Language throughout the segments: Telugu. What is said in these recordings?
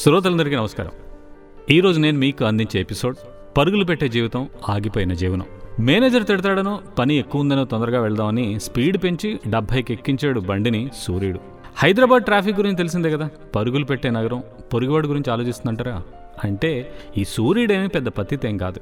శ్రోతలందరికీ నమస్కారం. ఈరోజు నేను మీకు అందించే ఎపిసోడ్ పరుగులు పెట్టే జీవితం ఆగిపోయిన జీవనం. మేనేజర్ తిడతాడనో పని ఎక్కువ ఉందనో తొందరగా వెళ్దామని స్పీడ్ పెంచి డెబ్భైకి ఎక్కించాడు బండిని సూర్యుడు. హైదరాబాద్ ట్రాఫిక్ గురించి తెలిసిందే కదా? పరుగులు పెట్టే నగరం పొరుగువాడి గురించి ఆలోచిస్తుందంటారా? అంటే ఈ సూర్యుడేమీ పెద్ద పత్తితేం కాదు.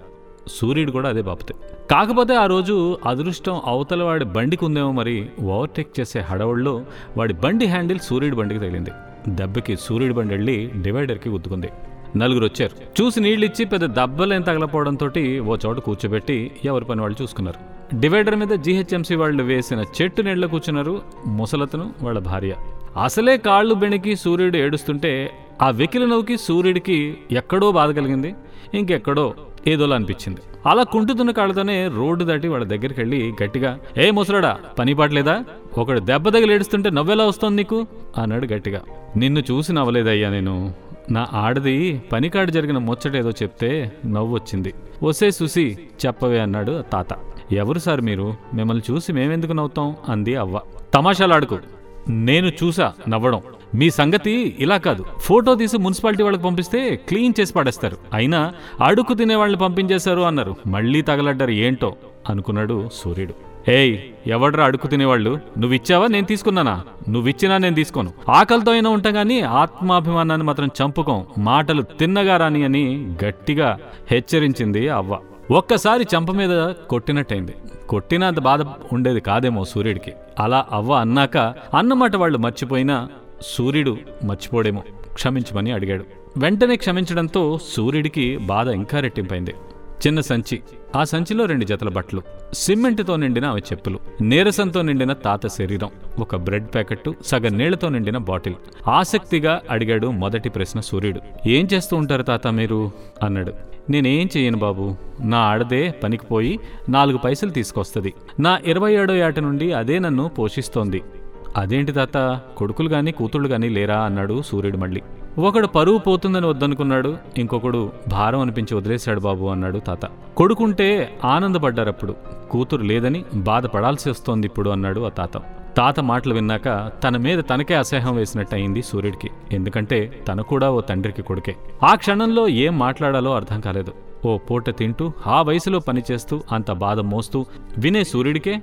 సూర్యుడు కూడా అదే బాపుతే. కాకపోతే ఆ రోజు అదృష్టం అవతల వాడి బండికి ఉందేమో మరి ఓవర్టేక్ చేసే హడవుల్లో వాడి బండి హ్యాండిల్ సూర్యుడి బండికి తగిలింది. దెబ్బకి సూర్యుడి బండి వెళ్ళి డివైడర్కి గుద్దుకుంది. నలుగురు వచ్చారు. చూసి నీళ్ళిచ్చి పెద్ద దెబ్బలేం తగలపోవడంతో ఓ చోట కూర్చోబెట్టి ఎవరి పని వాళ్ళు చూసుకున్నారు. డివైడర్ మీద జీహెచ్ఎంసీ వాళ్ళు వేసిన చెట్టు నీళ్ళ కూర్చున్నారు ముసలతను వాళ్ళ భార్య. అసలే కాళ్ళు బెణికి సూర్యుడు ఏడుస్తుంటే ఆ వెకిలి నవ్వుకి సూర్యుడికి ఎక్కడో బాధ కలిగింది ఇంకెక్కడో ఏదోలా అనిపించింది. అలా కుంటుతున్న కాళ్ళతోనే రోడ్డు దాటి వాళ్ళ దగ్గరికి వెళ్ళి గట్టిగా ఏ ముసలడా పని పాటలేదా? ఒకడు దెబ్బ తగిలి ఏడుస్తుంటే నవ్వెలా వస్తోంది నీకు? అన్నాడు గట్టిగా. నిన్ను చూసి నవ్వలేదయ్యా నేను. నా ఆడది పనికాడు జరిగిన ముచ్చటేదో చెప్తే నవ్వు వచ్చింది వసే సుసి చెప్పవే అన్నాడు తాత. ఎవరు సార్ మీరు? మిమ్మల్ని చూసి మేమెందుకు నవ్వుతాం? అంది అవ్వ. తమాషాలాడుకు నేను చూసా నవ్వడం. మీ సంగతి ఇలా కాదు. ఫోటో తీసి మున్సిపాలిటీ వాళ్ళకి పంపిస్తే క్లీన్ చేసి పడేస్తారు. అయినా అడుక్కు తినే వాళ్ళని పంపించేశారు అన్నారు. మళ్ళీ తగలడ్డారు ఏంటో అనుకున్నాడు సూర్యుడు. ఏయ్ ఎవడ్రా అడుక్కు తినేవాళ్ళు? నువ్విచ్చావా? నేను తీసుకున్నానా? నువ్విచ్చినా నేను తీసుకోను. ఆకలితో అయినా ఉంటాం కానీ ఆత్మాభిమానాన్ని మాత్రం చంపుకోం. మాటలు తిన్నగా రాని అని గట్టిగా హెచ్చరించింది అవ్వ. ఒక్కసారి చంప మీద కొట్టినట్టయింది. కొట్టినంత బాధ ఉండేది కాదేమో సూర్యుడికి. అలా అవ్వ అన్నాక అన్నమాట వాళ్ళు మర్చిపోయినా సూర్యుడు మర్చిపోడేమో క్షమించమని అడిగాడు. వెంటనే క్షమించడంతో సూర్యుడికి బాధ ఇంకా రెట్టింపైంది. చిన్న సంచి. ఆ సంచిలో రెండు జతల బట్టలు. సిమెంట్తో నిండిన ఆమె చెప్పులు. నీరసంతో నిండిన తాత శరీరం. ఒక బ్రెడ్ ప్యాకెట్ సగం నీళ్ళతో నిండిన బాటిల్. ఆసక్తిగా అడిగాడు మొదటి ప్రశ్న సూర్యుడు. ఏం చేస్తూ ఉంటారు తాత మీరు? అన్నాడు. నేనేం చేయను బాబు. నా ఆడదే పనికి పోయి నాలుగు పైసలు తీసుకొస్తుంది. నా ఇరవై ఏడో ఏట నుండి అదే నన్ను పోషిస్తోంది. అదేంటి తాత? కొడుకులు గాని కూతుళ్ళు గాని లేరా? అన్నాడు సూర్యుడు మళ్ళీ. ఒకడు పరువు పోతుందని వద్దనుకున్నాడు ఇంకొకడు భారం అనిపించి వదిలేశాడు బాబు అన్నాడు తాత. కొడుకుంటే ఆనందపడ్డారప్పుడు కూతురు లేదని బాధపడాల్సి వస్తోంది ఇప్పుడు అన్నాడు ఆ తాత. తాత మాటలు విన్నాక తన మీద తనకే అసహ్యం వేసినట్టు అయింది సూర్యుడికి ఎందుకంటే తన కూడా ఓ తండ్రికి కొడుకే. ఆ క్షణంలో ఏం మాట్లాడాలో అర్థం కాలేదు. ఓ పూట తింటూ ఆ వయసులో పనిచేస్తూ అంత బాధ మోస్తూ వినే సూర్యుడికే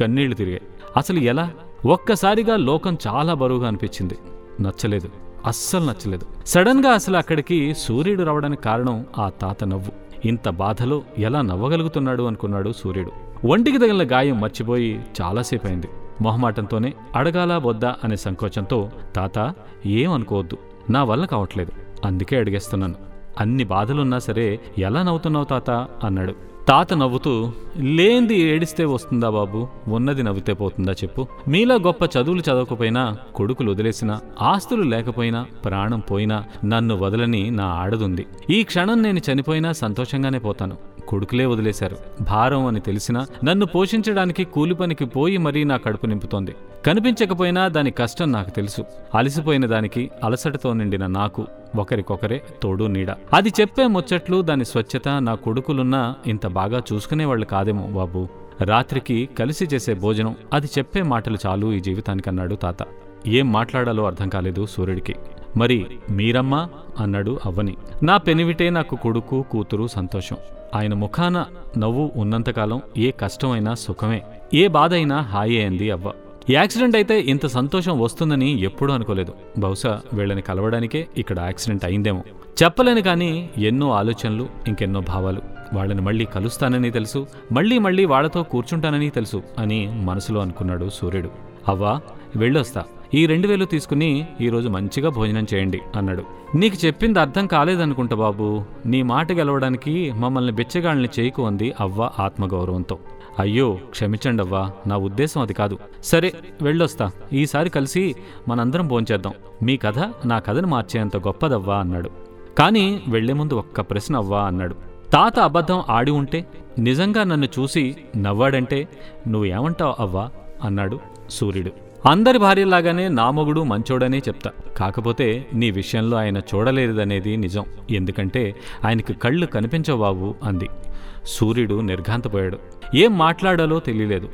కన్నీళ్ళు తిరిగాయి. అసలు ఎలా? ఒక్కసారిగా లోకం చాలా బరువుగా అనిపించింది. నచ్చలేదు. అస్సలు నచ్చలేదు. సడన్గా అసలు అక్కడికి సూర్యుడు రావడానికి కారణం ఆ తాత నవ్వు. ఇంత బాధలో ఎలా నవ్వగలుగుతున్నాడు అనుకున్నాడు సూర్యుడు. ఒంటికి తగిలిన గాయం మర్చిపోయి చాలాసేపు అయింది మొహమాటంతోనే అడగాలా వద్దా అనే సంకోచంతో తాత ఏం అనుకోవద్దు. నా వల్ల కావట్లేదు. అందుకే అడిగేస్తున్నాను. అన్ని బాధలున్నా సరే ఎలా నవ్వుతున్నావు తాత? అన్నాడు. తాత నవ్వుతూ లేంది ఏడిస్తే వస్తుందా బాబు? ఉన్నది నవ్వితే పోతుందా చెప్పు. మీలా గొప్ప చదువులు చదవకపోయినా కొడుకులు వదిలేసినా ఆస్తులు లేకపోయినా ప్రాణం పోయినా నన్ను వదలని నా ఆడదుంది. ఈ క్షణం నేను చనిపోయినా సంతోషంగానే పోతాను. కొడుకులే వదిలేశారు. భారం అని తెలిసినా నన్ను పోషించడానికి కూలి పనికి పోయి మరీ నా కడుపు నింపుతోంది. కనిపించకపోయినా దాని కష్టం నాకు తెలుసు. అలసిపోయిన దానికి అలసటతో నిండిన నాకు ఒకరికొకరే తోడు నీడ. అది చెప్పే ముచ్చట్లు దాని స్వచ్ఛత నా కొడుకులున్నా ఇంత బాగా చూసుకునేవాళ్ళు కాదేమో బాబు. రాత్రికి కలిసి చేసే భోజనం అది చెప్పే మాటలు చాలు ఈ జీవితానికన్నాడు తాత. ఏం మాట్లాడాలో అర్థం కాలేదు సూర్యుడికి. మరి మీరమ్మా? అన్నాడు అవ్వని. నా పెనివిటే నాకు కొడుకు కూతురు సంతోషం. ఆయన ముఖాన నవ్వు ఉన్నంతకాలం ఏ కష్టమైనా సుఖమే. ఏ బాధ అయినా హాయి అయింది అవ్వ. యాక్సిడెంట్ అయితే ఇంత సంతోషం వస్తుందని ఎప్పుడూ అనుకోలేదు. బహుశా వీళ్ళని కలవడానికే ఇక్కడ యాక్సిడెంట్ అయిందేమో. చెప్పలేను కానీ ఎన్నో ఆలోచనలు ఇంకెన్నో భావాలు. వాళ్ళని మళ్ళీ కలుస్తానని తెలుసు మళ్ళీ మళ్ళీ వాళ్ళతో కూర్చుంటానని తెలుసు అని మనసులో అనుకున్నాడు సూర్యుడు. అవ్వా వెళ్ళొస్తా. ఈ రెండు వేలు తీసుకుని ఈరోజు మంచిగా భోజనం చేయండి అన్నాడు. నీకు చెప్పింది అర్థం కాలేదనుకుంటా బాబు. నీ మాట గెలవడానికి మమ్మల్ని బిచ్చగాళ్ళని చేయకు అంది అవ్వ ఆత్మగౌరవంతో. అయ్యో క్షమించండవ్వా నా ఉద్దేశం అది కాదు. సరే వెళ్ళొస్తా. ఈసారి కలిసి మనందరం భోంచేద్దాం. మీ కథ నా కథను మార్చేంత గొప్పదవ్వా అన్నాడు. కానీ వెళ్ళే ముందు ఒక్క ప్రశ్న అవ్వా అన్నాడు. తాత అబద్ధం ఆడి ఉంటే నిజంగా నన్ను చూసి నవ్వాడంటే నువ్వేమంటావు అవ్వా అన్నాడు సూర్యుడు. అందరి భార్యలాగానే నా మొగుడు మంచోడనే చెప్తా. కాకపోతే నీ విషయంలో ఆయన చూడలేదనేది నిజం. ఎందుకంటే ఆయనకు కళ్ళు కనిపించవు బాబు అంది. సూర్యుడు నిర్ఘాంతపోయాడు. ఏం మాట్లాడాలో తెలియలేదు.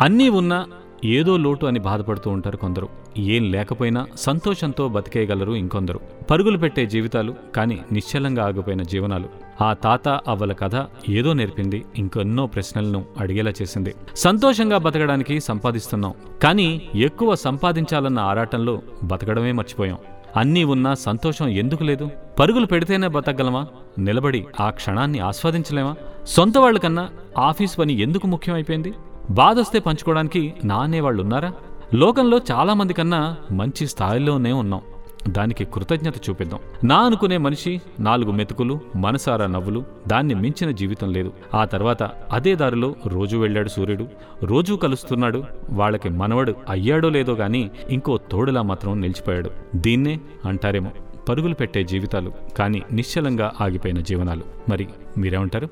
అన్నీ ఉన్నా ఏదో లోటు అని బాధపడుతూ ఉంటారు కొందరు. ఏం లేకపోయినా సంతోషంతో బతికేయగలరు ఇంకొందరు. పరుగులు పెట్టే జీవితాలు కానీ నిశ్చలంగా ఆగిపోయిన జీవనాలు. ఆ తాత అవ్వల కథ ఏదో నేర్పింది ఇంకెన్నో ప్రశ్నలను అడిగేలా చేసింది. సంతోషంగా బతకడానికి సంపాదిస్తున్నాం కానీ ఎక్కువ సంపాదించాలన్న ఆరాటంలో బతకడమే మర్చిపోయాం. అన్నీ ఉన్నా సంతోషం ఎందుకు లేదు? పరుగులు పెడితేనే బతకగలమా? నిలబడి ఆ క్షణాన్ని ఆస్వాదించలేమా? సొంత వాళ్ళకన్నా ఆఫీస్ పని ఎందుకు ముఖ్యమైపోయింది? బాధొస్తే పంచుకోవడానికి నానే వాళ్ళున్నారా? లోకంలో చాలా మంది కన్నా మంచి స్థాయిలోనే ఉన్నాం. దానికి కృతజ్ఞత చూపిద్దాం. నా అనుకునే మనిషి నాలుగు మెతుకులు మనసారా నవ్వులు దాన్ని మించిన జీవితం లేదు. ఆ తర్వాత అదే దారిలో రోజు వెళ్ళాడు సూర్యుడు. రోజూ కలుస్తున్నాడు. వాళ్ళకి మనవడు అయ్యాడో లేదో గాని ఇంకో తోడులా మాత్రం నిలిచిపోయాడు. దీన్నే అంటారేమో పరుగులు పెట్టే జీవితాలు కానీ నిశ్చలంగా ఆగిపోయిన జీవనాలు. మరి మీరేమంటారు?